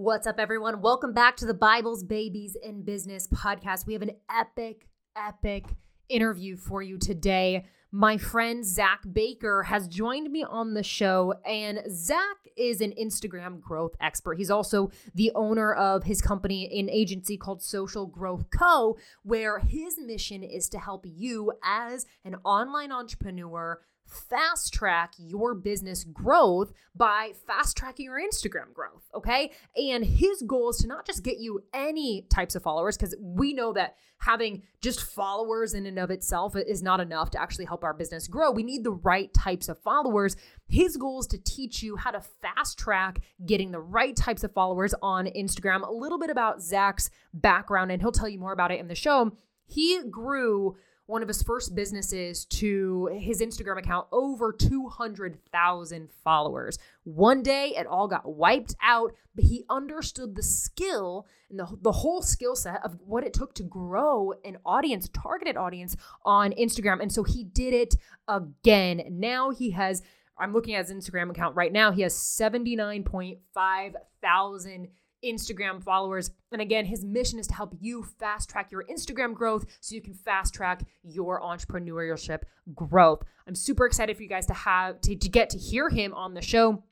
What's up, everyone? Welcome back to the Bibles, Babies, and Business podcast. We have an epic, epic interview for you today. My friend Zac Baker has joined me on the show, and Zac is an Instagram growth expert. He's also the owner of his company, an agency called Social Growth Co., where his mission is to help you as an online entrepreneur fast track your business growth by fast tracking your Instagram growth. Okay. And his goal is to not just get you any types of followers, because we know that having just followers in and of itself is not enough to actually help our business grow. We need the right types of followers. His goal is to teach you how to fast track getting the right types of followers on Instagram. A little bit about Zac's background, and he'll tell you more about it in the show. He grew one of his first businesses to his Instagram account over 200,000 followers. One day it all got wiped out, but he understood the skill and the, the whole skill set of what it took to grow an audience, targeted audience on Instagram. And so he did it again. Now he has, I'm looking at his Instagram account right now, he has 79.5 thousand Instagram followers. And again, his mission is to help you fast track your Instagram growth so you can fast track your entrepreneurship growth. I'm super excited for you guys to have to, to get to hear him on the show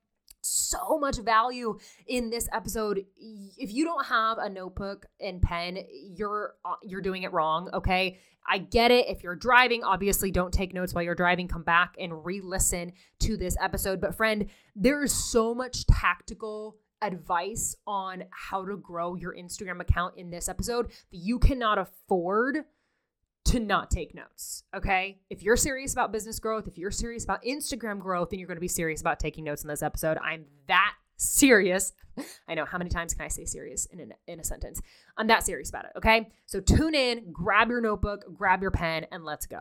so much value in this episode. If you don't have a notebook and pen, you're uh, you're doing it wrong, okay? I get it. If you're driving, obviously don't take notes while you're driving. Come back and re-listen to this episode. But friend, there is so much tactical advice on how to grow your Instagram account in this episode that you cannot afford to not take notes. Okay. If you're serious about business growth, if you're serious about Instagram growth, then you're going to be serious about taking notes in this episode. I'm that serious. I know how many times can I say serious in, an, in a sentence? I'm that serious about it. Okay. So tune in, grab your notebook, grab your pen, and let's go.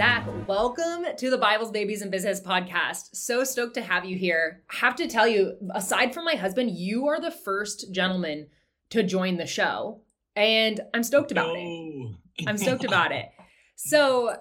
Zac, welcome to the Bibles, Babies, and Business podcast. So stoked to have you here. I have to tell you, aside from my husband, you are the first gentleman to join the show. And I'm stoked about it. I'm stoked about it. So,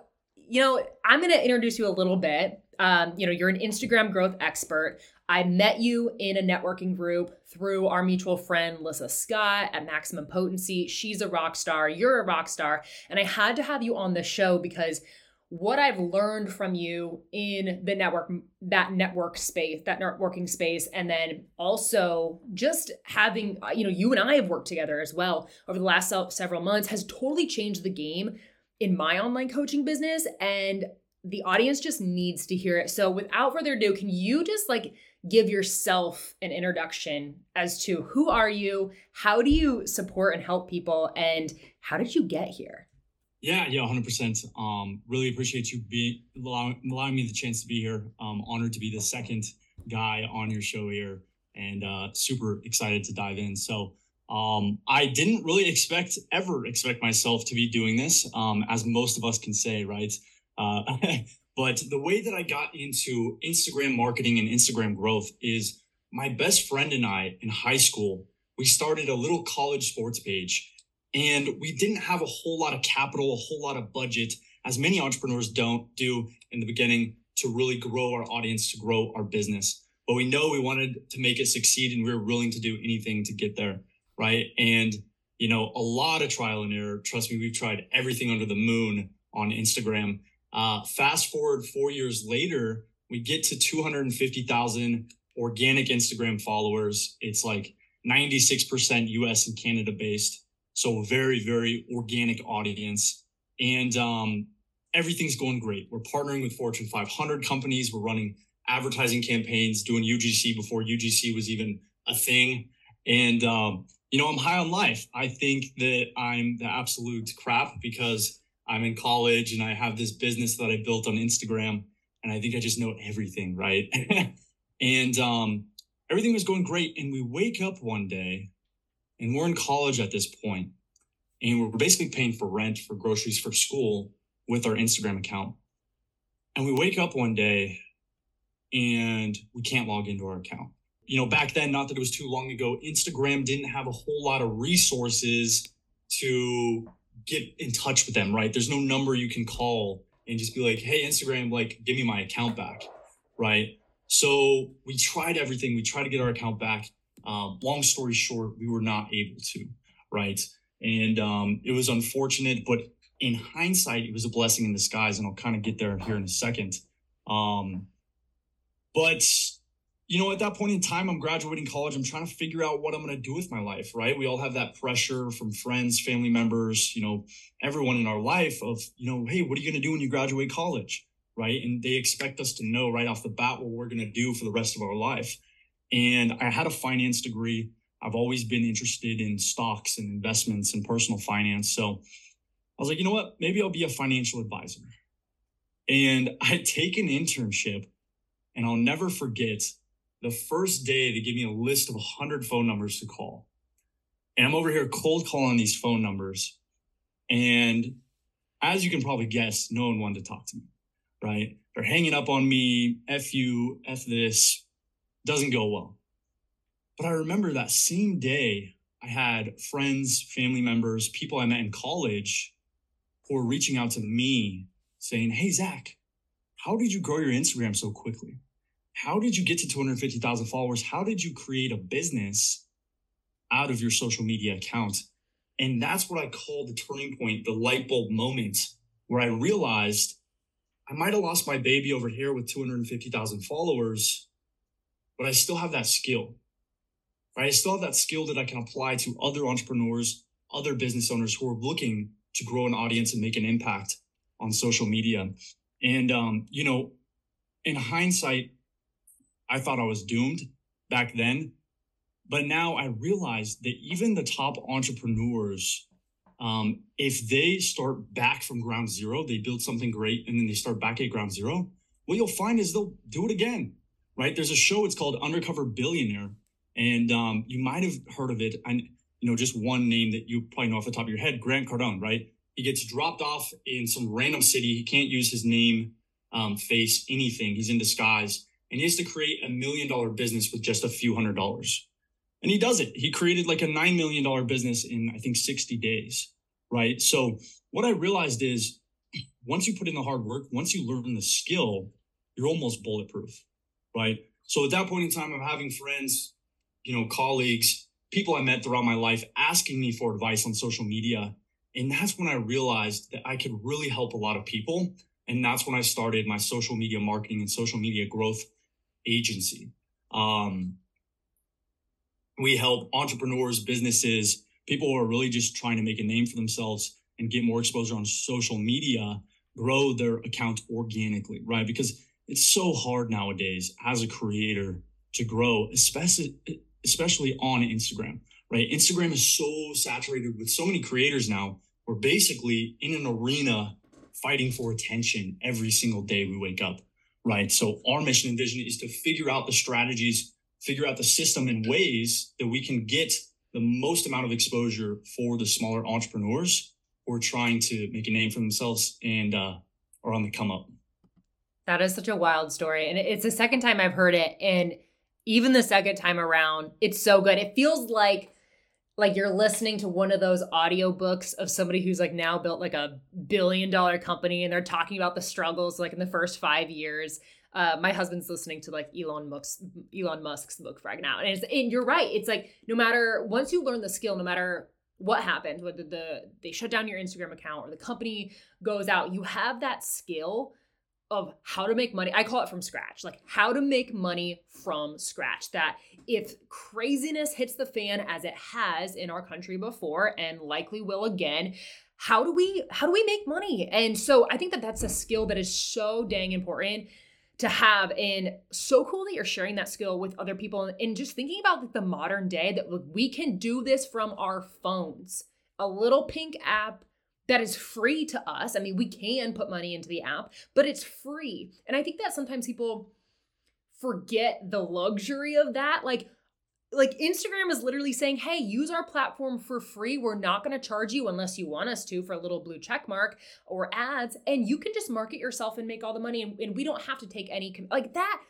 you know, I'm going to introduce you a little bit. Um, you know, you're an Instagram growth expert. I met you in a networking group through our mutual friend, Lissa Scott at Maximum Potency. She's a rock star. You're a rock star. And I had to have you on the show because what I've learned from you in the network, that network space, that networking space, and then also just having, uh, you know, you and I have worked together as well over the last several months has totally changed the game in my online coaching business. And the audience just needs to hear it. So without further ado, can you just like give yourself an introduction as to who are you, how do you support and help people, and how did you get here? Yeah, yeah, hundred percent. Um, really appreciate you being allowing, allowing me the chance to be here. Um, honored to be the second guy on your show here, and uh, super excited to dive in. So, um, I didn't really expect ever expect myself to be doing this, um, as most of us can say, right? Uh, but the way that I got into Instagram marketing and Instagram growth is my best friend and I in high school. We started a little college sports page and we didn't have a whole lot of capital, a whole lot of budget, as many entrepreneurs don't do in the beginning to really grow our audience, to grow our business. But we know we wanted to make it succeed and we were willing to do anything to get there. Right. And, you know, a lot of trial and error. Trust me, we've tried everything under the moon on Instagram. Uh, fast forward four years later, we get to 250,000 organic Instagram followers. It's like 96% US and Canada based. So a very, very organic audience. And um, everything's going great. We're partnering with Fortune 500 companies. We're running advertising campaigns, doing UGC before UGC was even a thing. And, um, you know, I'm high on life. I think that I'm the absolute crap because I'm in college and I have this business that I built on Instagram. And I think I just know everything, right? and um, everything was going great. And we wake up one day and we're in college at this point, and we're basically paying for rent, for groceries, for school with our Instagram account. And we wake up one day and we can't log into our account. You know, back then, not that it was too long ago, Instagram didn't have a whole lot of resources to get in touch with them, right? There's no number you can call and just be like, hey, Instagram, like, give me my account back, right? So we tried everything. We tried to get our account back. Um, long story short, we were not able to, right? And um, it was unfortunate, but in hindsight, it was a blessing in disguise. And I'll kind of get there here in a second. Um, but you know, at that point in time, I'm graduating college. I'm trying to figure out what I'm going to do with my life, right? We all have that pressure from friends, family members, you know, everyone in our life of, you know, hey, what are you going to do when you graduate college? Right. And they expect us to know right off the bat what we're going to do for the rest of our life. And I had a finance degree. I've always been interested in stocks and investments and personal finance. So I was like, you know what? Maybe I'll be a financial advisor. And I take an internship and I'll never forget the first day they give me a list of 100 phone numbers to call. And I'm over here cold calling these phone numbers. And as you can probably guess, no one wanted to talk to me, right? They're hanging up on me, F you, F this, doesn't go well. But I remember that same day, I had friends, family members, people I met in college who were reaching out to me saying, Hey, Zac, how did you grow your Instagram so quickly? How did you get to 250,000 followers? How did you create a business out of your social media account? And that's what I call the turning point, the light bulb moment where I realized I might have lost my baby over here with 250,000 followers, but I still have that skill. Right? I still have that skill that I can apply to other entrepreneurs, other business owners who are looking to grow an audience and make an impact on social media. And um, you know, in hindsight, I thought I was doomed back then. But now I realize that even the top entrepreneurs, um, if they start back from ground zero, they build something great and then they start back at ground zero, what you'll find is they'll do it again right? There's a show. It's called Undercover Billionaire, and um, you might have heard of it. And you know, just one name that you probably know off the top of your head, Grant Cardone, right? He gets dropped off in some random city. He can't use his name, um, face, anything. He's in disguise, and he has to create a million dollar business with just a few hundred dollars. And he does it. He created like a $9 million business in, I think, 60 days, right? So, what I realized is once you put in the hard work, once you learn the skill, you're almost bulletproof right? So at that point in time, I'm having friends, you know, colleagues, people I met throughout my life asking me for advice on social media. And that's when I realized that I could really help a lot of people. And that's when I started my social media marketing and social media growth agency. Um, we help entrepreneurs, businesses, people who are really just trying to make a name for themselves and get more exposure on social media grow their account organically, right? Because it's so hard nowadays as a creator to grow, especially especially on Instagram, right? Instagram is so saturated with so many creators now. We're basically in an arena fighting for attention every single day we wake up, right? So our mission and vision is to figure out the strategies, figure out the system and ways that we can get the most amount of exposure for the smaller entrepreneurs who are trying to make a name for themselves and uh, are on the come up. That is such a wild story. And it's the second time I've heard it. And even the second time around, it's so good. It feels like like you're listening to one of those audiobooks of somebody who's like now built like a billion dollar company and they're talking about the struggles like in the first five years uh, my husband's listening to like Elon Musk's Elon Musk's book right now, and it's and you're right. It's like no matter once you learn the skill, no matter what happened, whether the they shut down your Instagram account or the company goes out, you have that skill of how to make money. I call it from scratch, like how to make money from scratch. That if craziness hits the fan as it has in our country before and likely will again, how do we how do we make money? And so I think that that's a skill that is so dang important to have and so cool that you're sharing that skill with other people and just thinking about the modern day that we can do this from our phones a little pink app that is free to us i mean we can put money into the app but it's free and i think that sometimes people forget the luxury of that like like Instagram is literally saying, "Hey, use our platform for free. We're not going to charge you unless you want us to for a little blue check mark or ads, and you can just market yourself and make all the money, and, and we don't have to take any com- like that."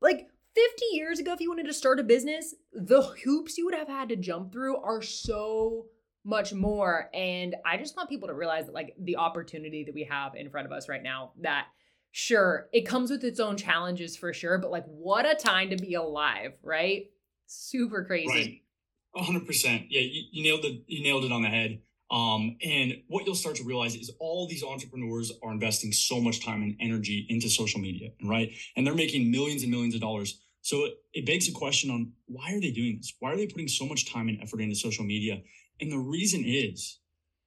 Like 50 years ago, if you wanted to start a business, the hoops you would have had to jump through are so much more, and I just want people to realize that like the opportunity that we have in front of us right now that sure it comes with its own challenges for sure but like what a time to be alive right super crazy. Right. hundred percent. Yeah, you, you nailed it. You nailed it on the head. Um, and what you'll start to realize is all these entrepreneurs are investing so much time and energy into social media, right? And they're making millions and millions of dollars. So it, it begs a question on why are they doing this? Why are they putting so much time and effort into social media? And the reason is,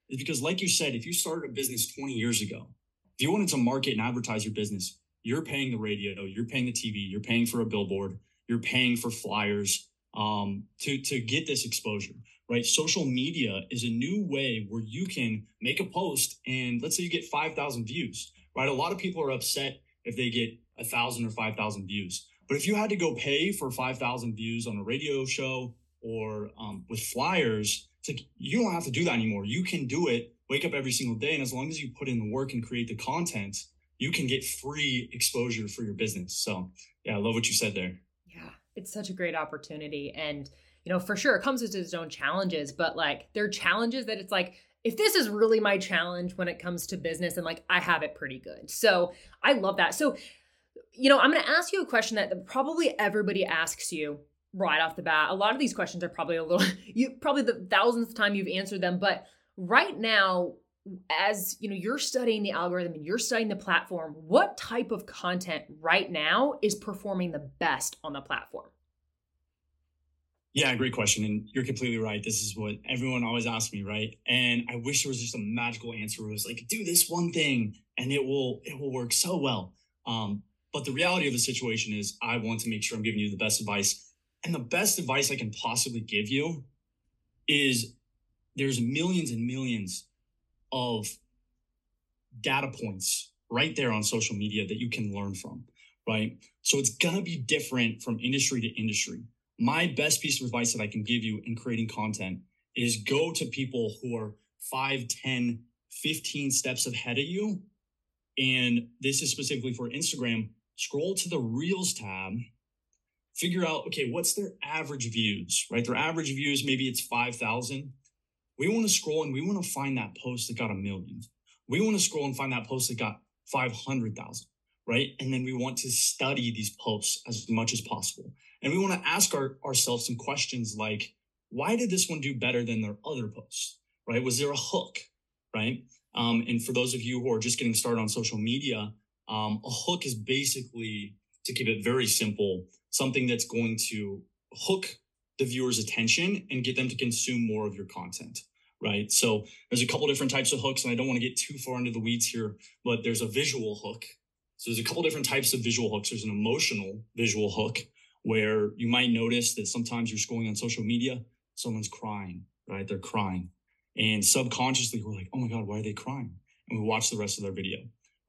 is because like you said, if you started a business 20 years ago, if you wanted to market and advertise your business, you're paying the radio, you're paying the TV, you're paying for a billboard, you're paying for flyers, um, to to get this exposure right? Social media is a new way where you can make a post and let's say you get 5000 views right? A lot of people are upset if they get a thousand or 5000 views. But if you had to go pay for 5000 views on a radio show or um, with flyers it's like you don't have to do that anymore. You can do it wake up every single day and as long as you put in the work and create the content you can get free exposure for your business. So yeah i love what you said there. Yeah, it's such a great opportunity. And you know for sure it comes with its own challenges but like there are challenges that it's like if this is really my challenge when it comes to business and like i have it pretty good. So i love that. So you know i'm going to ask you a question that probably everybody asks you right off the bat. A lot of these questions are probably a little you probably the thousandth time you've answered them but right now as you know you're studying the algorithm and you're studying the platform what type of content right now is performing the best on the platform? Yeah great question and you're completely right. This is what everyone always asks me right? And i wish there was just a magical answer it was like do this one thing and it will it will work so well. Um, but the reality of the situation is i want to make sure i'm giving you the best advice and the best advice i can possibly give you is there's millions and millions of data points right there on social media that you can learn from, right? So it's going to be different from industry to industry. My best piece of advice that I can give you in creating content is go to people who are 5, 10, 15 steps ahead of you. And this is specifically for Instagram. Scroll to the Reels tab, figure out, okay, what's their average views, right? Their average views, maybe it's 5,000 we want to scroll and we want to find that post that got a million. We want to scroll and find that post that got 500,000, right? And then we want to study these posts as much as possible. And we want to ask our, ourselves some questions like, why did this one do better than their other posts, right? Was there a hook, right? Um, and for those of you who are just getting started on social media, um, a hook is basically, to keep it very simple, something that's going to hook the viewer's attention and get them to consume more of your content right? So there's a couple different types of hooks, and I don't want to get too far into the weeds here, but there's a visual hook. So there's a couple different types of visual hooks. There's an emotional visual hook where you might notice that sometimes you're scrolling on social media, someone's crying, right? They're crying. And subconsciously, we're like, oh my God, why are they crying? And we watch the rest of their video,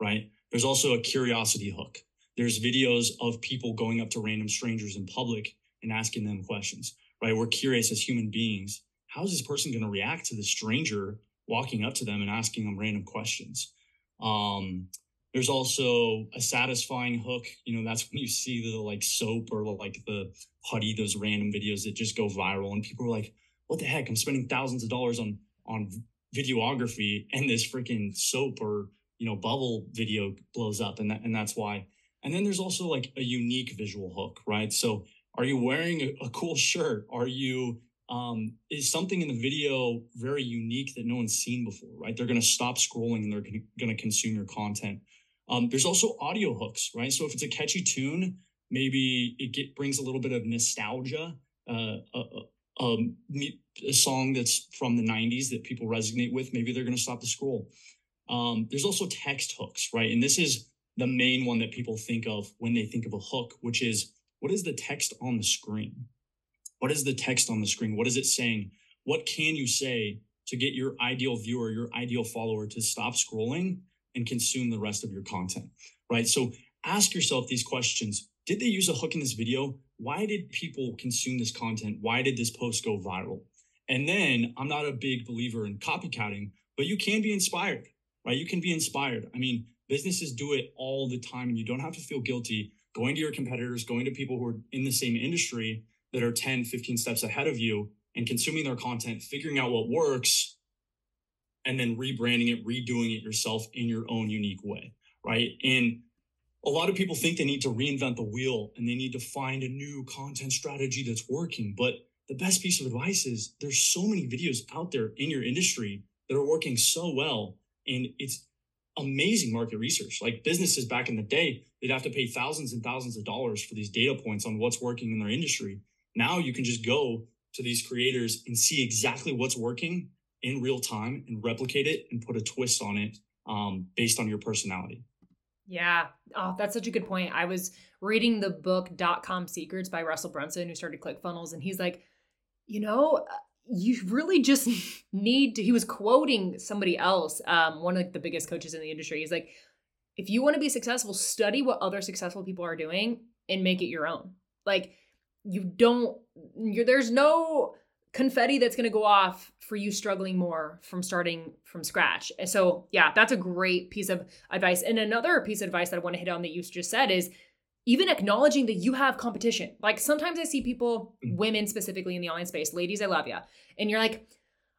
right? There's also a curiosity hook. There's videos of people going up to random strangers in public and asking them questions, right? We're curious as human beings. How is this person going to react to the stranger walking up to them and asking them random questions? Um, there's also a satisfying hook. You know, that's when you see the like soap or like the putty, those random videos that just go viral, and people are like, "What the heck? I'm spending thousands of dollars on on videography, and this freaking soap or you know bubble video blows up and that and that's why and then there's also like a unique visual hook right? So are you wearing a, a cool shirt? Are you um, is something in the video very unique that no one's seen before right? They're going to stop scrolling and they're going to consume your content. Um, there's also audio hooks right? So if it's a catchy tune maybe it get, brings a little bit of nostalgia uh, a, a, a song that's from the 90s that people resonate with maybe they're going to stop the scroll. Um, there's also text hooks, right? And this is the main one that people think of when they think of a hook, which is what is the text on the screen? What is the text on the screen? What is it saying? What can you say to get your ideal viewer, your ideal follower to stop scrolling and consume the rest of your content, right? So ask yourself these questions. Did they use a hook in this video? Why did people consume this content? Why did this post go viral? And then I'm not a big believer in copycatting, but you can be inspired right? You can be inspired. I mean, businesses do it all the time and you don't have to feel guilty going to your competitors, going to people who are in the same industry that are 10, 15 steps ahead of you and consuming their content, figuring out what works, and then rebranding it, redoing it yourself in your own unique way, right? And a lot of people think they need to reinvent the wheel and they need to find a new content strategy that's working. But the best piece of advice is there's so many videos out there in your industry that are working so well and it's amazing market research. Like businesses back in the day, they'd have to pay thousands and thousands of dollars for these data points on what's working in their industry. Now you can just go to these creators and see exactly what's working in real time and replicate it and put a twist on it um, based on your personality. Yeah. Oh, that's such a good point. I was reading the book Dot Com Secrets by Russell Brunson, who started ClickFunnels, and he's like, you know, you really just need to he was quoting somebody else um one of the biggest coaches in the industry he's like if you want to be successful study what other successful people are doing and make it your own like you don't there's no confetti that's going to go off for you struggling more from starting from scratch. And so, yeah, that's a great piece of advice. And another piece of advice that I want to hit on that you just said is even acknowledging that you have competition. Like sometimes I see people, mm. women specifically in the online space, ladies, I love you. And you're like,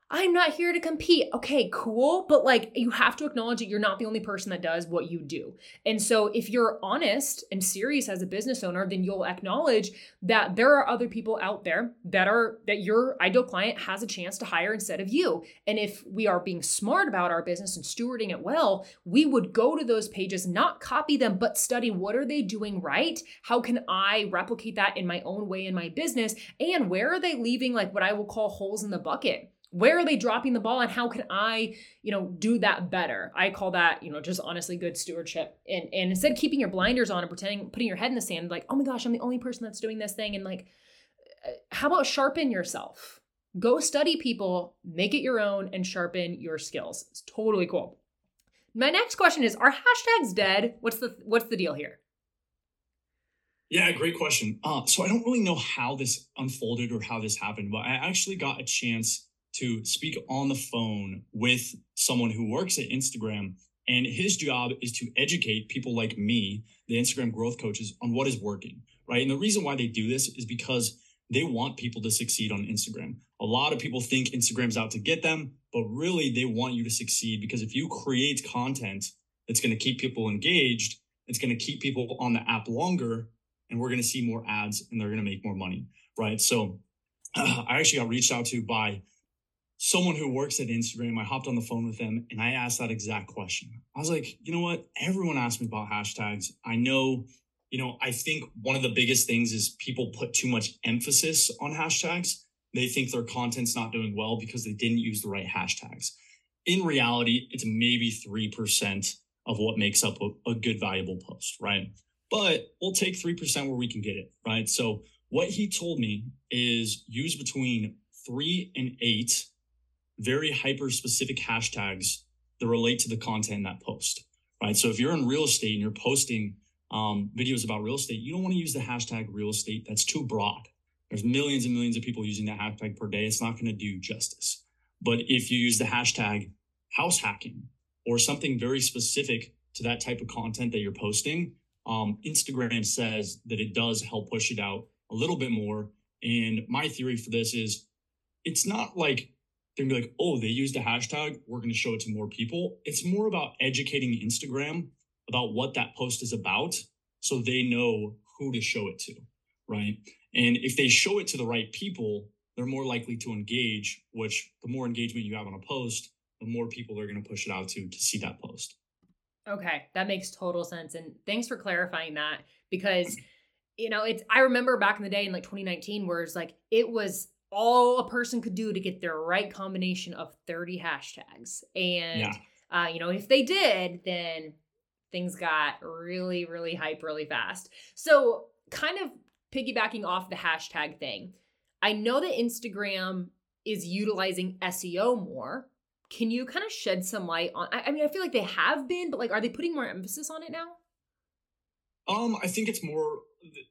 I'm not here to compete. Okay, cool. But like, you have to acknowledge that you're not the only person that does what you do. And so, if you're honest and serious as a business owner, then you'll acknowledge that there are other people out there that are, that your ideal client has a chance to hire instead of you. And if we are being smart about our business and stewarding it well, we would go to those pages, not copy them, but study what are they doing right? How can I replicate that in my own way in my business? And where are they leaving, like what I will call holes in the bucket? Where are they dropping the ball and how can i you know do that better? I call that you know just honestly good stewardship. And and instead of keeping your blinders on and pretending putting your head in the sand like oh my gosh i'm the only person that's doing this thing and like uh, how about sharpen yourself? Go study people make it your own and sharpen your skills. It's totally cool. My next question is are hashtags dead? What's the what's the deal here? Yeah, great question. Uh, so I don't really know how this unfolded or how this happened, but I actually got a chance to speak on the phone with someone who works at Instagram. And his job is to educate people like me, the Instagram growth coaches, on what is working, right? And the reason why they do this is because they want people to succeed on Instagram. A lot of people think Instagram's out to get them, but really they want you to succeed because if you create content that's going to keep people engaged, it's going to keep people on the app longer, and we're going to see more ads and they're going to make more money, right? So uh, I actually got reached out to by someone who works at Instagram, I hopped on the phone with them and I asked that exact question. I was like, you know what? Everyone asked me about hashtags. I know, you know, I think one of the biggest things is people put too much emphasis on hashtags. They think their content's not doing well because they didn't use the right hashtags. In reality, it's maybe 3% of what makes up a, a good, valuable post, right? But we'll take 3% where we can get it, right? So what he told me is use between three and eight very hyper specific hashtags that relate to the content in that post, right? So if you're in real estate and you're posting um, videos about real estate, you don't want to use the hashtag real estate. That's too broad. There's millions and millions of people using that hashtag per day. It's not going to do justice. But if you use the hashtag house hacking or something very specific to that type of content that you're posting, um, Instagram says that it does help push it out a little bit more. And my theory for this is it's not like they're gonna be like, oh, they used a hashtag, we're gonna show it to more people. It's more about educating Instagram about what that post is about so they know who to show it to, right? And if they show it to the right people, they're more likely to engage, which the more engagement you have on a post, the more people they're going to push it out to to see that post. Okay, that makes total sense. And thanks for clarifying that because, you know, it's, I remember back in the day in like 2019 where it's like, it was all a person could do to get their right combination of 30 hashtags. And, yeah. uh, you know, if they did, then things got really, really hype really fast. So, kind of piggybacking off the hashtag thing, I know that Instagram is utilizing SEO more. Can you kind of shed some light on? I, I mean, I feel like they have been, but like, are they putting more emphasis on it now? Um, I think it's more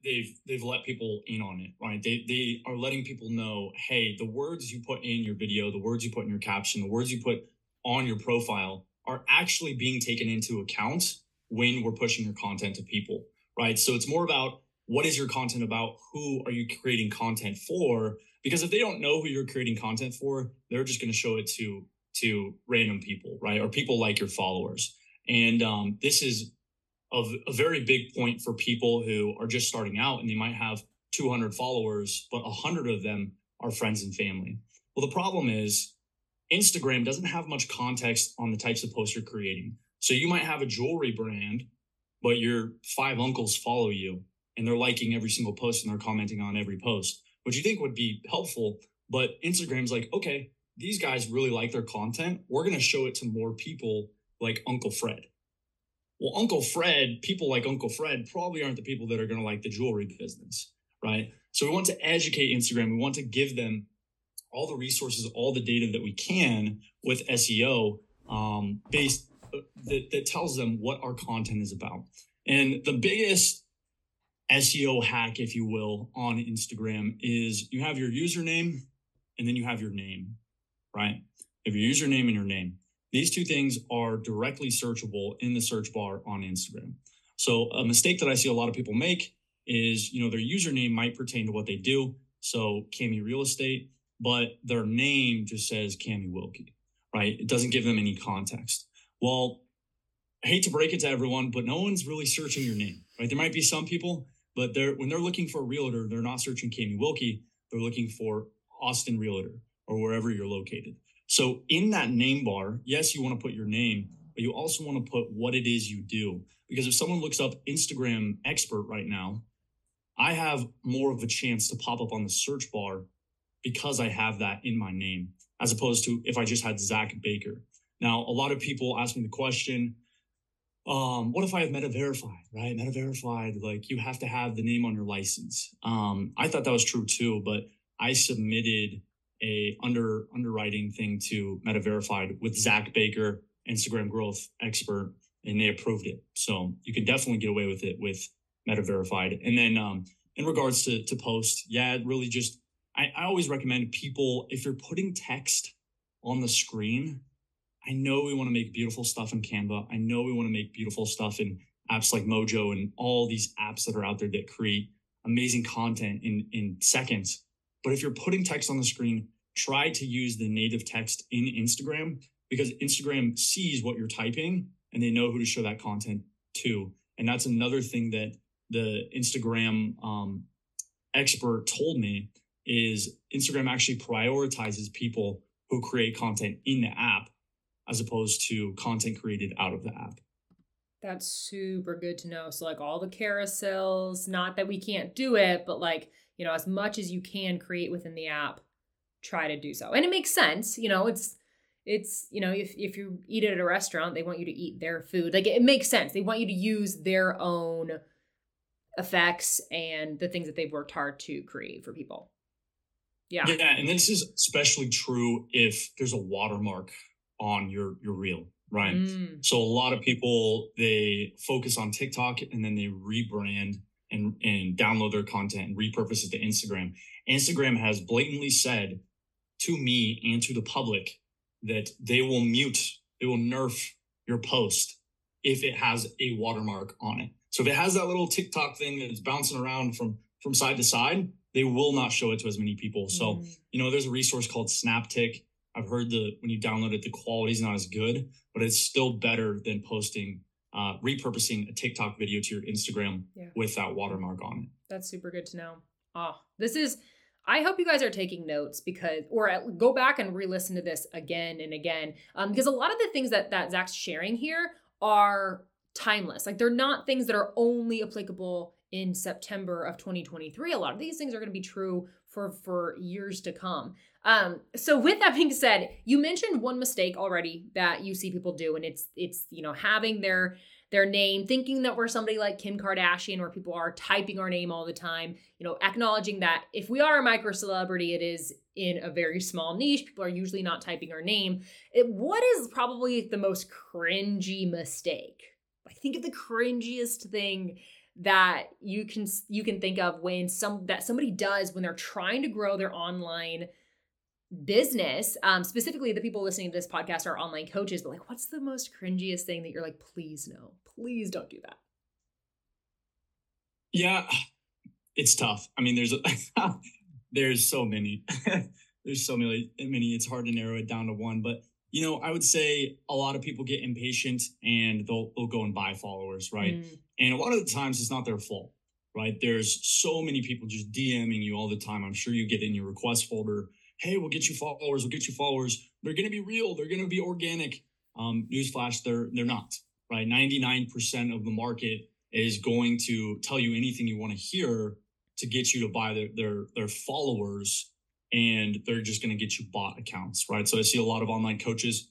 they've they've let people in on it, right? They they are letting people know, hey, the words you put in your video, the words you put in your caption, the words you put on your profile are actually being taken into account when we're pushing your content to people, right? So it's more about what is your content about? Who are you creating content for? Because if they don't know who you're creating content for, they're just going to show it to to random people, right? Or people like your followers. And um, this is of a very big point for people who are just starting out and they might have 200 followers, but 100 of them are friends and family. Well, the problem is Instagram doesn't have much context on the types of posts you're creating. So you might have a jewelry brand, but your five uncles follow you and they're liking every single post and they're commenting on every post, which you think would be helpful. But Instagram's like, okay, these guys really like their content. We're going to show it to more people like Uncle Fred. Well, Uncle Fred, people like Uncle Fred probably aren't the people that are going to like the jewelry business, right? So we want to educate Instagram. We want to give them all the resources, all the data that we can with SEO um, based uh, that, that tells them what our content is about. And the biggest SEO hack, if you will, on Instagram is you have your username and then you have your name, right? Have your username and your name. These two things are directly searchable in the search bar on Instagram. So a mistake that I see a lot of people make is, you know, their username might pertain to what they do. So Camie Real Estate, but their name just says Camie Wilke, right? It doesn't give them any context. Well, I hate to break it to everyone, but no one's really searching your name, right? There might be some people, but they're when they're looking for a realtor, they're not searching Camie Wilke. They're looking for Austin Realtor or wherever you're located. So in that name bar, yes, you want to put your name, but you also want to put what it is you do. Because if someone looks up Instagram expert right now, I have more of a chance to pop up on the search bar because I have that in my name, as opposed to if I just had Zac Baker. Now, a lot of people ask me the question, um, what if I have meta verified, right? Meta verified, like you have to have the name on your license. Um, I thought that was true too, but I submitted a under underwriting thing to Meta Verified with Zac Baker, Instagram growth expert, and they approved it. So you can definitely get away with it with Meta Verified. And then um, in regards to to post, yeah, really just I, I always recommend people if you're putting text on the screen. I know we want to make beautiful stuff in Canva. I know we want to make beautiful stuff in apps like Mojo and all these apps that are out there that create amazing content in in seconds. But if you're putting text on the screen, try to use the native text in Instagram because Instagram sees what you're typing and they know who to show that content to. And that's another thing that the Instagram um, expert told me is Instagram actually prioritizes people who create content in the app as opposed to content created out of the app. That's super good to know. So, like all the carousels, not that we can't do it, but like, you know, as much as you can create within the app, try to do so. And it makes sense. You know, it's, it's, you know, if, if you eat it at a restaurant, they want you to eat their food. Like it makes sense. They want you to use their own effects and the things that they've worked hard to create for people. Yeah. Yeah. And this is especially true if there's a watermark on your your reel right mm. so a lot of people they focus on tiktok and then they rebrand and and download their content and repurpose it to instagram instagram has blatantly said to me and to the public that they will mute they will nerf your post if it has a watermark on it so if it has that little tiktok thing that's bouncing around from from side to side they will not show it to as many people so mm. you know there's a resource called snaptik I've heard the when you download it, the quality is not as good, but it's still better than posting, uh, repurposing a TikTok video to your Instagram yeah. with that watermark on it. That's super good to know. Oh, this is. I hope you guys are taking notes because, or go back and re-listen to this again and again, um, because a lot of the things that that Zac's sharing here are timeless. Like they're not things that are only applicable in September of 2023. A lot of these things are going to be true for for years to come. Um, so with that being said, you mentioned one mistake already that you see people do, and it's it's you know having their their name, thinking that we're somebody like Kim Kardashian, where people are typing our name all the time. You know, acknowledging that if we are a micro celebrity, it is in a very small niche. People are usually not typing our name. It, what is probably the most cringy mistake? I think of the cringiest thing that you can you can think of when some that somebody does when they're trying to grow their online business um specifically the people listening to this podcast are online coaches but like what's the most cringiest thing that you're like please no please don't do that yeah it's tough i mean there's a, there's so many there's so many many it's hard to narrow it down to one but you know, I would say a lot of people get impatient and they'll they'll go and buy followers, right? Mm. And a lot of the times it's not their fault, right? There's so many people just DMing you all the time. I'm sure you get in your request folder, hey, we'll get you followers, we'll get you followers. They're gonna be real, they're gonna be organic. Um, newsflash, they're they're not, right? 99% of the market is going to tell you anything you want to hear to get you to buy their their, their followers and they're just going to get you bot accounts, right? So I see a lot of online coaches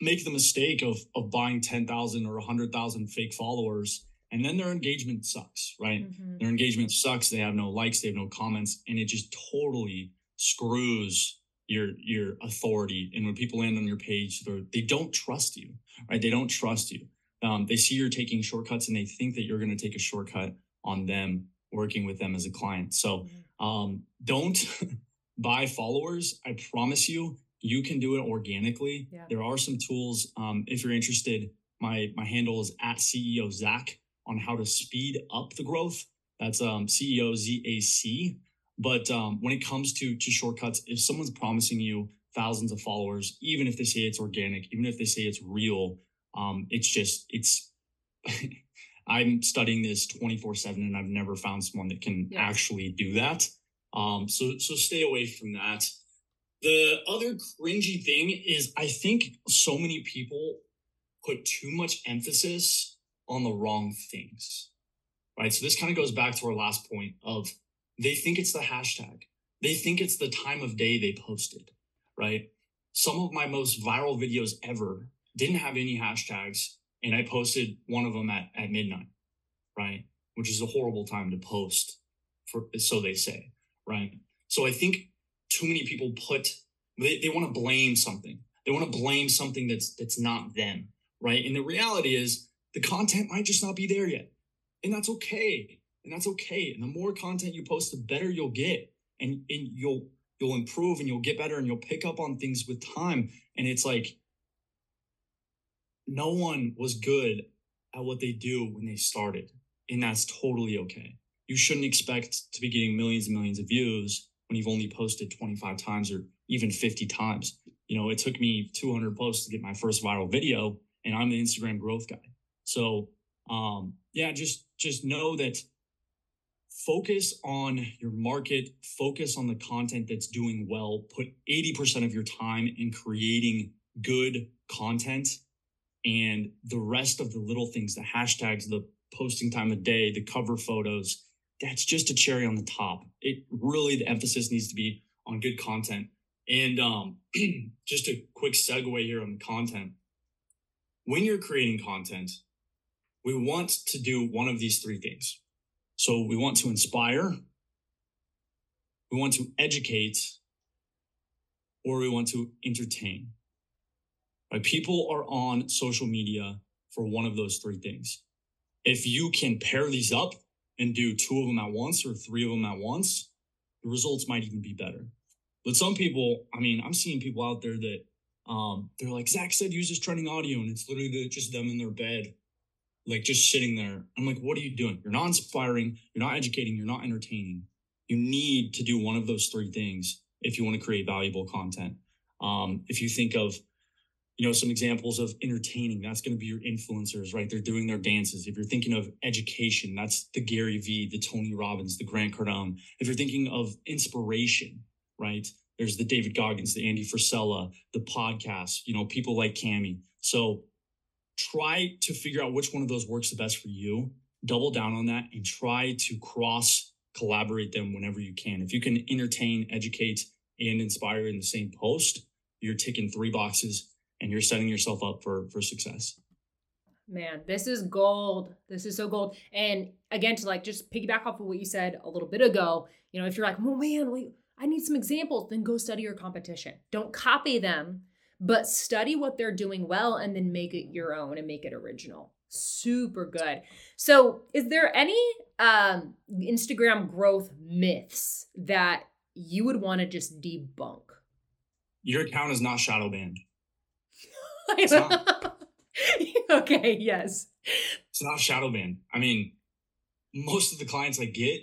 make the mistake of of buying 10,000 or 100,000 fake followers and then their engagement sucks, right? Mm-hmm. Their engagement sucks, they have no likes, they have no comments and it just totally screws your your authority and when people land on your page they they don't trust you, right? They don't trust you. Um, they see you're taking shortcuts and they think that you're going to take a shortcut on them working with them as a client. So mm-hmm um, don't buy followers. I promise you, you can do it organically. Yeah. There are some tools. Um, if you're interested, my my handle is at CEO Zac on how to speed up the growth. That's um, CEO Z A C. But um, when it comes to to shortcuts, if someone's promising you thousands of followers, even if they say it's organic, even if they say it's real, um, it's just it's I'm studying this 24 seven and I've never found someone that can actually do that. Um, so, so stay away from that. The other cringy thing is I think so many people put too much emphasis on the wrong things, right? So this kind of goes back to our last point of they think it's the hashtag. They think it's the time of day they posted, right? Some of my most viral videos ever didn't have any hashtags and I posted one of them at, at midnight, right? Which is a horrible time to post for, so they say, right? So I think too many people put, they, they want to blame something. They want to blame something that's, that's not them, right? And the reality is the content might just not be there yet. And that's okay. And that's okay. And the more content you post, the better you'll get. And, and you'll, you'll improve and you'll get better and you'll pick up on things with time. And it's like, no one was good at what they do when they started. And that's totally okay. You shouldn't expect to be getting millions and millions of views when you've only posted 25 times or even 50 times. You know, it took me 200 posts to get my first viral video, and I'm the Instagram growth guy. So, um, yeah, just just know that focus on your market, focus on the content that's doing well, put 80% of your time in creating good content and the rest of the little things, the hashtags, the posting time of day, the cover photos, that's just a cherry on the top. It really the emphasis needs to be on good content. And um, just a quick segue here on the content. When you're creating content, we want to do one of these three things. So we want to inspire, we want to educate, or we want to entertain. Right? People are on social media for one of those three things. If you can pair these up and do two of them at once or three of them at once, the results might even be better. But some people, I mean, I'm seeing people out there that um, they're like, Zac said use this trending audio, and it's literally just them in their bed, like just sitting there. I'm like, what are you doing? You're not inspiring, you're not educating, you're not entertaining. You need to do one of those three things if you want to create valuable content. Um, if you think of you know, some examples of entertaining, that's going to be your influencers, right? They're doing their dances. If you're thinking of education, that's the Gary Vee, the Tony Robbins, the Grant Cardone. If you're thinking of inspiration, right? There's the David Goggins, the Andy Frisella, the podcast, you know, people like Camie. So try to figure out which one of those works the best for you. Double down on that and try to cross collaborate them whenever you can. If you can entertain, educate, and inspire in the same post, you're ticking three boxes and you're setting yourself up for for success man this is gold this is so gold and again to like just piggyback off of what you said a little bit ago you know if you're like oh man wait i need some examples then go study your competition don't copy them but study what they're doing well and then make it your own and make it original super good so is there any um instagram growth myths that you would want to just debunk your account is not shadow banned okay, yes. It's not shadow ban. I mean, most of the clients I get,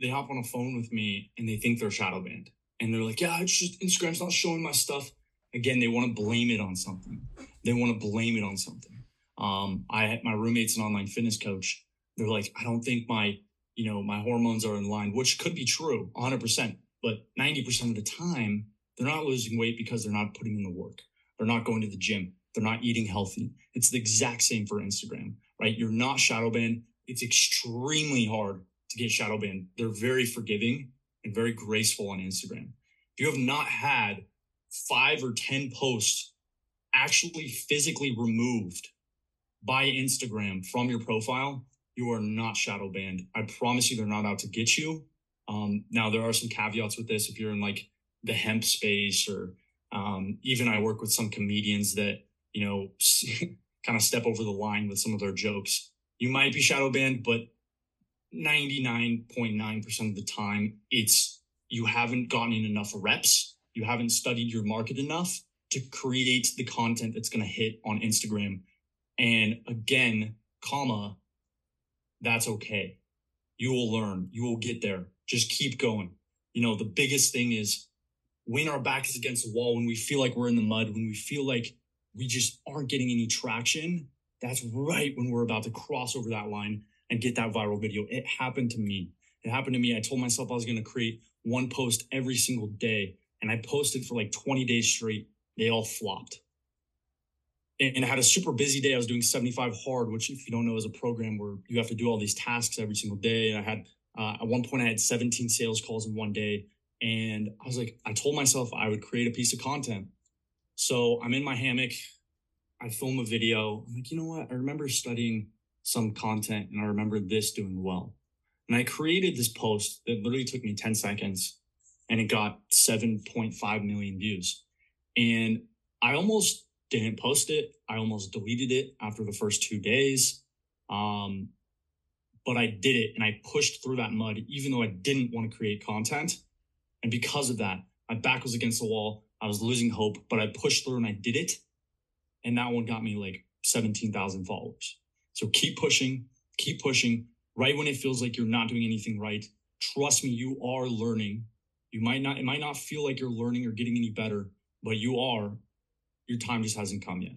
they hop on a phone with me and they think they're shadow banned. And they're like, yeah, it's just Instagram's not showing my stuff. Again, they want to blame it on something. They want to blame it on something. Um, I had my roommate's an online fitness coach. They're like, I don't think my, you know, my hormones are in line, which could be true 100%. But 90% of the time, they're not losing weight because they're not putting in the work. They're not going to the gym. They're not eating healthy. It's the exact same for Instagram, right? You're not shadow banned. It's extremely hard to get shadow banned. They're very forgiving and very graceful on Instagram. If you have not had five or 10 posts actually physically removed by Instagram from your profile, you are not shadow banned. I promise you, they're not out to get you. Um, now, there are some caveats with this. If you're in like the hemp space, or um, even I work with some comedians that you know, kind of step over the line with some of their jokes. You might be shadow banned, but 99.9% of the time, it's you haven't gotten in enough reps. You haven't studied your market enough to create the content that's going to hit on Instagram. And again, comma, that's okay. You will learn. You will get there. Just keep going. You know, the biggest thing is when our back is against the wall, when we feel like we're in the mud, when we feel like we just aren't getting any traction, that's right when we're about to cross over that line and get that viral video. It happened to me. It happened to me. I told myself I was going to create one post every single day, and I posted for like 20 days straight. They all flopped. And I had a super busy day. I was doing 75 hard, which, if you don't know, is a program where you have to do all these tasks every single day. And I had, uh, at one point, I had 17 sales calls in one day. And I was like, I told myself I would create a piece of content so I'm in my hammock. I film a video. I'm like, you know what? I remember studying some content and I remember this doing well. And I created this post that literally took me 10 seconds and it got 7.5 million views. And I almost didn't post it. I almost deleted it after the first two days. Um, but I did it and I pushed through that mud, even though I didn't want to create content. And because of that, my back was against the wall. I was losing hope, but I pushed through and I did it. And that one got me like 17,000 followers. So keep pushing, keep pushing. Right when it feels like you're not doing anything right, trust me, you are learning. You might not, it might not feel like you're learning or getting any better, but you are. Your time just hasn't come yet.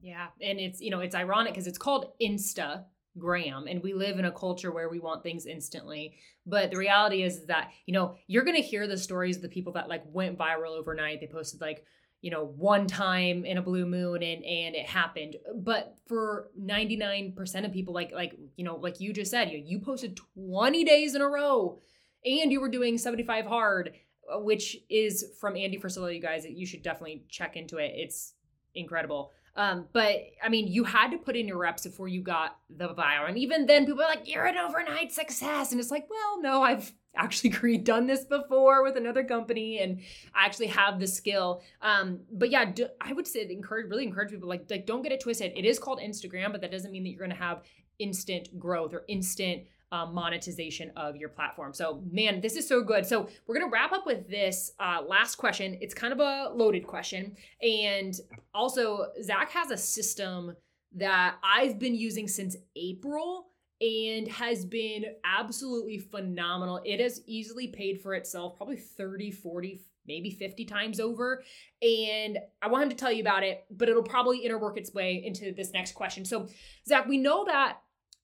Yeah. And it's, you know, it's ironic because it's called Insta gram and we live in a culture where we want things instantly but the reality is that you know you're going to hear the stories of the people that like went viral overnight they posted like you know one time in a blue moon and and it happened but for 99% of people like like you know like you just said you you posted 20 days in a row and you were doing 75 hard uh, which is from Andy Frisella you guys you should definitely check into it it's incredible um, but I mean, you had to put in your reps before you got the viral. And even then, people are like, you're an overnight success. And it's like, well, no, I've actually done this before with another company and I actually have the skill. Um, but yeah, do, I would say encourage, really encourage people like, like, don't get it twisted. It is called Instagram, but that doesn't mean that you're going to have instant growth or instant um, monetization of your platform. So, man, this is so good. So, we're going to wrap up with this uh, last question. It's kind of a loaded question. And also, Zac has a system that I've been using since April and has been absolutely phenomenal. It has easily paid for itself probably 30, 40, maybe 50 times over. And I wanted to tell you about it, but it'll probably interwork its way into this next question. So, Zac, we know that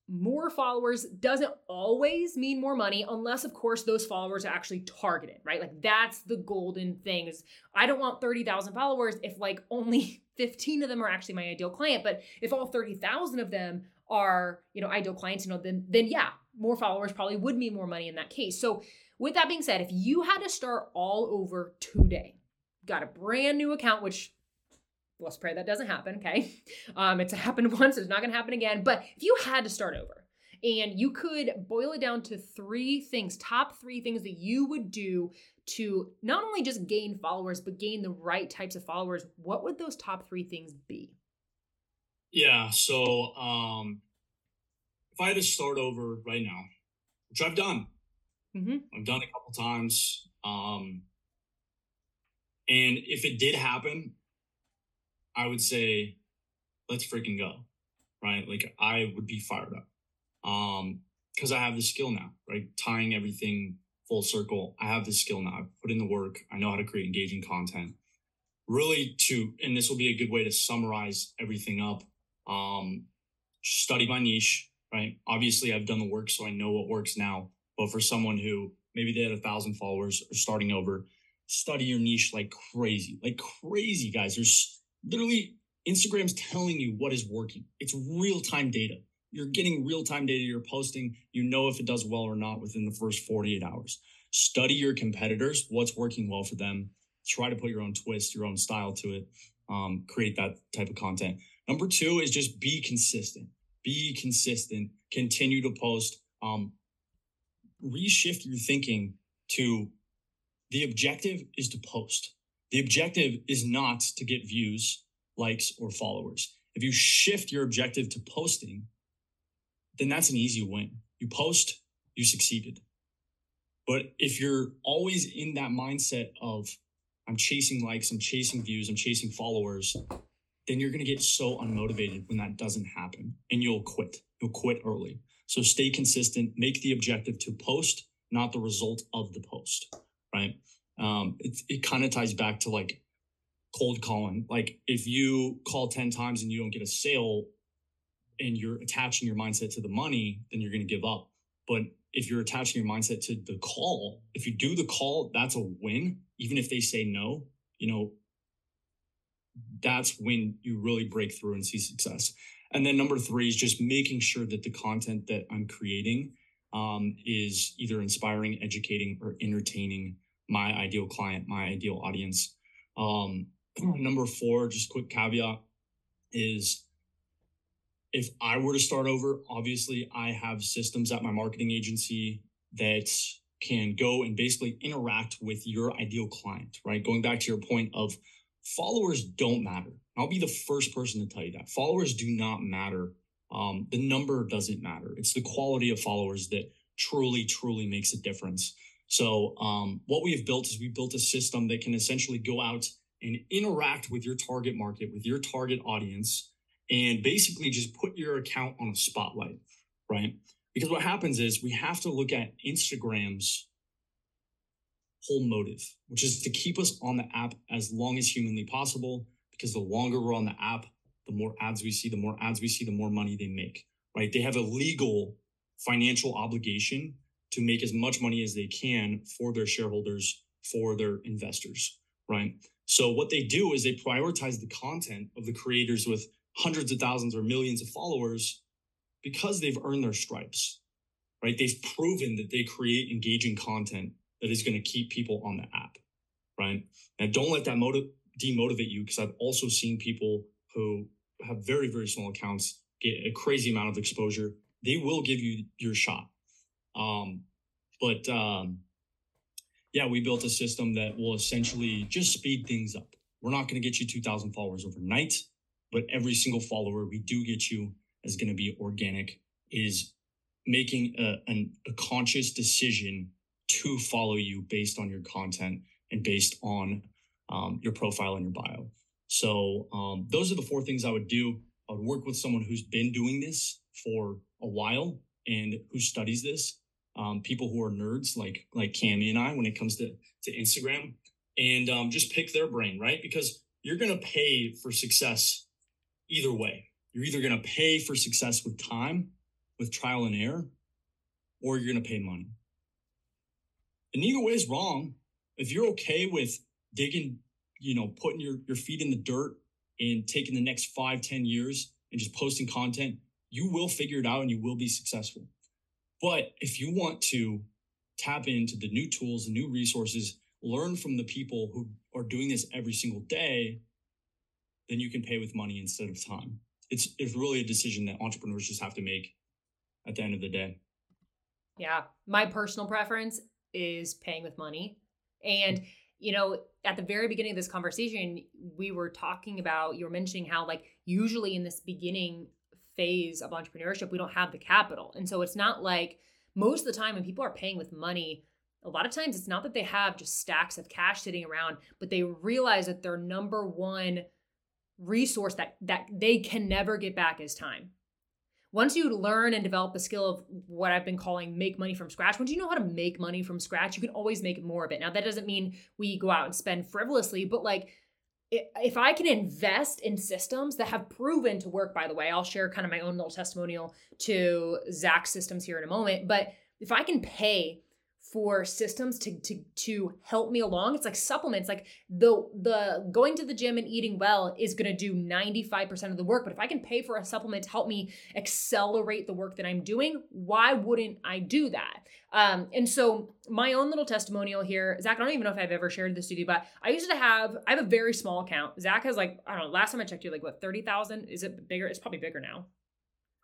more followers doesn't always mean more money unless of course those followers are actually targeted right? Like that's the golden thing is i don't want 30000 followers if like only 15 of them are actually my ideal client but if all 30000 of them are you know ideal clients you know then then yeah more followers probably would mean more money in that case. So with that being said if you had to start all over today got a brand new account which let's pray that doesn't happen, okay? Um, it's happened once, it's not gonna happen again. But if you had to start over and you could boil it down to three things, top three things that you would do to not only just gain followers, but gain the right types of followers, what would those top three things be? Yeah, so um, if I had to start over right now, which I've done, mm-hmm. I've done a couple times. Um, and if it did happen, I would say, let's freaking go. Right. Like I would be fired up. Um, because I have the skill now, right? Tying everything full circle. I have the skill now. I've put in the work. I know how to create engaging content. Really to, and this will be a good way to summarize everything up. Um, study my niche, right? Obviously I've done the work, so I know what works now. But for someone who maybe they had a thousand followers or starting over, study your niche like crazy, like crazy guys. There's literally Instagram's telling you what is working. It's real time data. You're getting real time data you're posting. You know if it does well or not within the first 48 hours. Study your competitors, what's working well for them. Try to put your own twist, your own style to it. Um, create that type of content. Number two is just be consistent. Be consistent. Continue to post. Um, reshift your thinking to the objective is to post. The objective is not to get views, likes, or followers. If you shift your objective to posting, then that's an easy win. You post, you succeeded. But if you're always in that mindset of, I'm chasing likes, I'm chasing views, I'm chasing followers, then you're going to get so unmotivated when that doesn't happen and you'll quit. You'll quit early. So stay consistent, make the objective to post, not the result of the post, right? Um, it, it kind of ties back to like cold calling. Like if you call 10 times and you don't get a sale and you're attaching your mindset to the money, then you're going to give up. But if you're attaching your mindset to the call, if you do the call, that's a win. Even if they say no, you know, that's when you really break through and see success. And then number three is just making sure that the content that I'm creating um, is either inspiring, educating, or entertaining my ideal client, my ideal audience. Um, number four, just quick caveat is if I were to start over, obviously I have systems at my marketing agency that can go and basically interact with your ideal client, right? Going back to your point of followers don't matter. I'll be the first person to tell you that followers do not matter. Um, the number doesn't matter. It's the quality of followers that truly, truly makes a difference. So um, what we have built is we built a system that can essentially go out and interact with your target market, with your target audience, and basically just put your account on a spotlight, right? Because what happens is we have to look at Instagram's whole motive, which is to keep us on the app as long as humanly possible. Because the longer we're on the app, the more ads we see, the more ads we see, the more money they make, right? They have a legal financial obligation to make as much money as they can for their shareholders, for their investors, right? So what they do is they prioritize the content of the creators with hundreds of thousands or millions of followers because they've earned their stripes, right? They've proven that they create engaging content that is going to keep people on the app, right? And don't let that motive demotivate you because I've also seen people who have very, very small accounts get a crazy amount of exposure. They will give you your shot. Um, but um, yeah, we built a system that will essentially just speed things up. We're not going to get you 2,000 followers overnight, but every single follower we do get you is going to be organic, is making a, an, a conscious decision to follow you based on your content and based on um, your profile and your bio. So um, those are the four things I would do. I would work with someone who's been doing this for a while and who studies this. Um, people who are nerds like like Camie and I when it comes to to Instagram, and um, just pick their brain, right? Because you're gonna pay for success either way. You're either gonna pay for success with time, with trial and error, or you're gonna pay money. And neither way is wrong. If you're okay with digging, you know, putting your, your feet in the dirt and taking the next five, ten years and just posting content, you will figure it out and you will be successful. But if you want to tap into the new tools, the new resources, learn from the people who are doing this every single day, then you can pay with money instead of time. It's it's really a decision that entrepreneurs just have to make at the end of the day. Yeah. My personal preference is paying with money. And, you know, at the very beginning of this conversation, we were talking about, you were mentioning how, like, usually in this beginning phase of entrepreneurship, we don't have the capital. And so it's not like most of the time when people are paying with money, a lot of times it's not that they have just stacks of cash sitting around, but they realize that their number one resource that that they can never get back is time once you learn and develop the skill of what I've been calling make money from scratch, once you know how to make money from scratch, you can always make more of it. Now, that doesn't mean we go out and spend frivolously, but like if I can invest in systems that have proven to work, by the way, I'll share kind of my own little testimonial to Zac's systems here in a moment. But if I can pay for systems to to to help me along. It's like supplements. Like the the going to the gym and eating well is going to do 95% of the work, but if I can pay for a supplement to help me accelerate the work that I'm doing, why wouldn't I do that? Um, and so my own little testimonial here, Zac, I don't even know if I've ever shared this with you, but I used to have I have a very small account. Zac has like, I don't know, last time I checked you like what 30,000? Is it bigger? It's probably bigger now.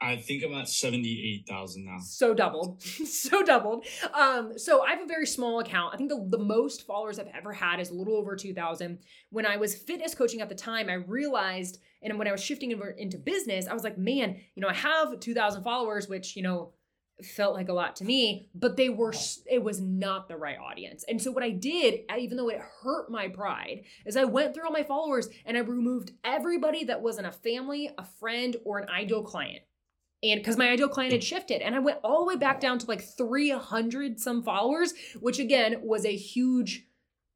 I think I'm at 78,000 now. So doubled. so doubled. Um, so I have a very small account. I think the, the most followers I've ever had is a little over 2,000. When I was fitness coaching at the time, I realized, and when I was shifting into business, I was like, man, you know, I have 2,000 followers, which, you know, felt like a lot to me, but they were, it was not the right audience. And so what I did, even though it hurt my pride, is I went through all my followers and I removed everybody that wasn't a family, a friend, or an ideal client and because my ideal client had shifted and i went all the way back down to like 300 some followers which again was a huge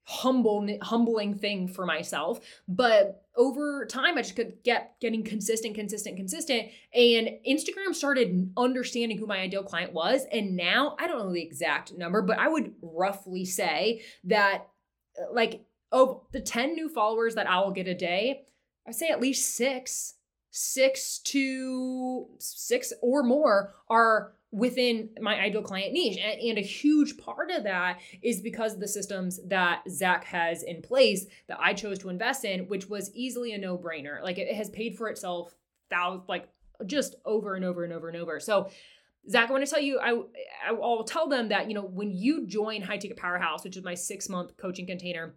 humble humbling thing for myself. But over time i just could get getting consistent consistent consistent and instagram started understanding who my ideal client was and now i don't know the exact number but i would roughly say that uh, like of the 10 new followers that i will get a day i say at least six six to six or more are within my ideal client niche. And, and, a huge part of that is because of the systems that Zac has in place that I chose to invest in, which was easily a no brainer. Like it has paid for itself, thousands, like just over and over and over and over. So, Zac, I want to tell you, I, I'll tell them that, you know, when you join High Ticket Powerhouse, which is my six month coaching container,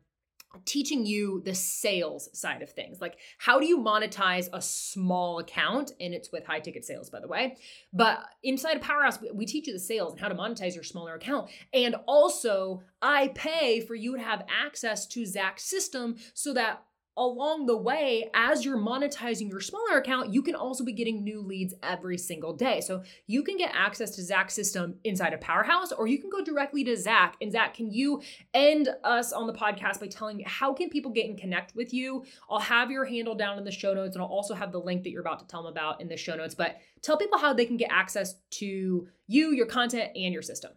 teaching you the sales side of things. Like, how do you monetize a small account? And it's with high ticket sales, by the way. But inside of Powerhouse, we teach you the sales and how to monetize your smaller account. And also, I pay for you to have access to Zac's system so that along the way, as you're monetizing your smaller account, you can also be getting new leads every single day. So you can get access to Zac's system inside of Powerhouse, or you can go directly to Zac. And Zac, can you end us on the podcast by telling how can people get and connect with you? I'll have your handle down in the show notes, and I'll also have the link that you're about to tell them about in the show notes. But tell people how they can get access to you, your content, and your system.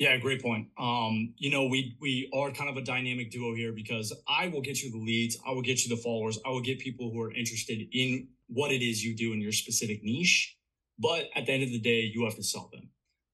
Yeah, great point. Um, you know, we we are kind of a dynamic duo here because I will get you the leads, I will get you the followers, I will get people who are interested in what it is you do in your specific niche. But at the end of the day, you have to sell them,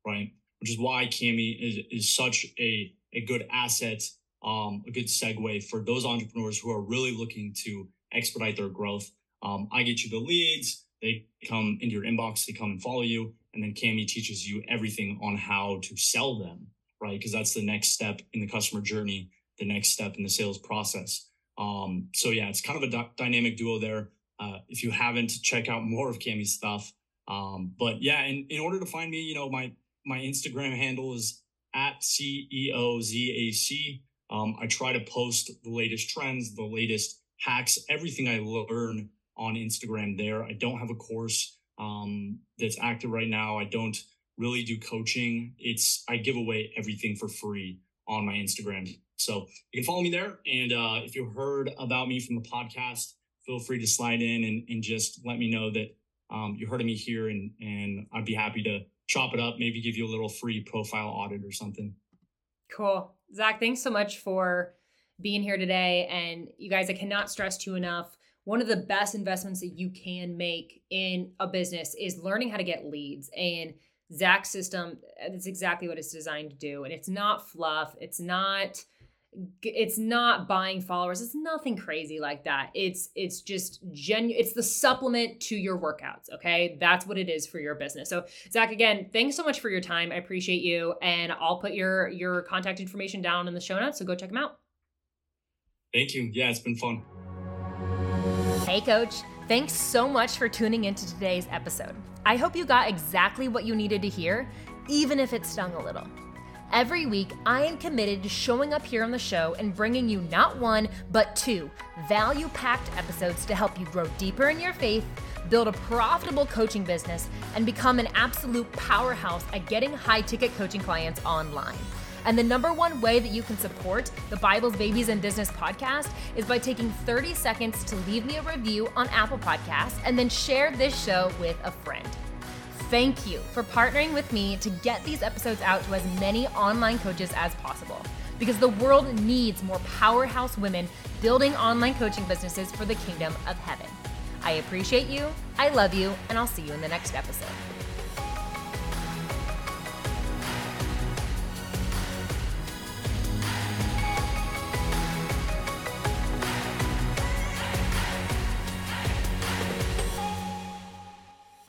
right? Which is why Camie is, is such a, a good asset, um, a good segue for those entrepreneurs who are really looking to expedite their growth. Um, I get you the leads, they come into your inbox, they come and follow you and then Camie teaches you everything on how to sell them, right? Because that's the next step in the customer journey, the next step in the sales process. Um, so yeah, it's kind of a dynamic duo there. Uh, if you haven't, check out more of Camie's stuff. Um, but yeah, in, in order to find me, you know, my my Instagram handle is at CEOZAC. Um, I try to post the latest trends, the latest hacks, everything I learn on Instagram there. I don't have a course um, that's active right now. I don't really do coaching. It's I give away everything for free on my Instagram. So you can follow me there. And uh, if you heard about me from the podcast, feel free to slide in and, and just let me know that um, you heard of me here and, and I'd be happy to chop it up, maybe give you a little free profile audit or something. Cool. Zac, thanks so much for being here today. And you guys, I cannot stress to enough one of the best investments that you can make in a business is learning how to get leads. And Zac's system, uh, that's exactly what it's designed to do. And it's not fluff. It's not it's not buying followers. It's nothing crazy like that. It's it's just genuine it's the supplement to your workouts okay? That's what it is for your business. So Zac again thanks so much for your time. I appreciate you. And i'll put your your contact information down in the show notes. So go check them out. Thank you. Yeah it's been fun Hey, coach. Thanks so much for tuning into today's episode. I hope you got exactly what you needed to hear, even if it stung a little. Every week, I am committed to showing up here on the show and bringing you not one, but two value packed episodes to help you grow deeper in your faith, build a profitable coaching business, and become an absolute powerhouse at getting high ticket coaching clients online. And the number one way that you can support the Bibles, Babies, and Business podcast is by taking 30 seconds to leave me a review on Apple Podcasts and then share this show with a friend. Thank you for partnering with me to get these episodes out to as many online coaches as possible because the world needs more powerhouse women building online coaching businesses for the kingdom of heaven. I appreciate you, I love you, and I'll see you in the next episode.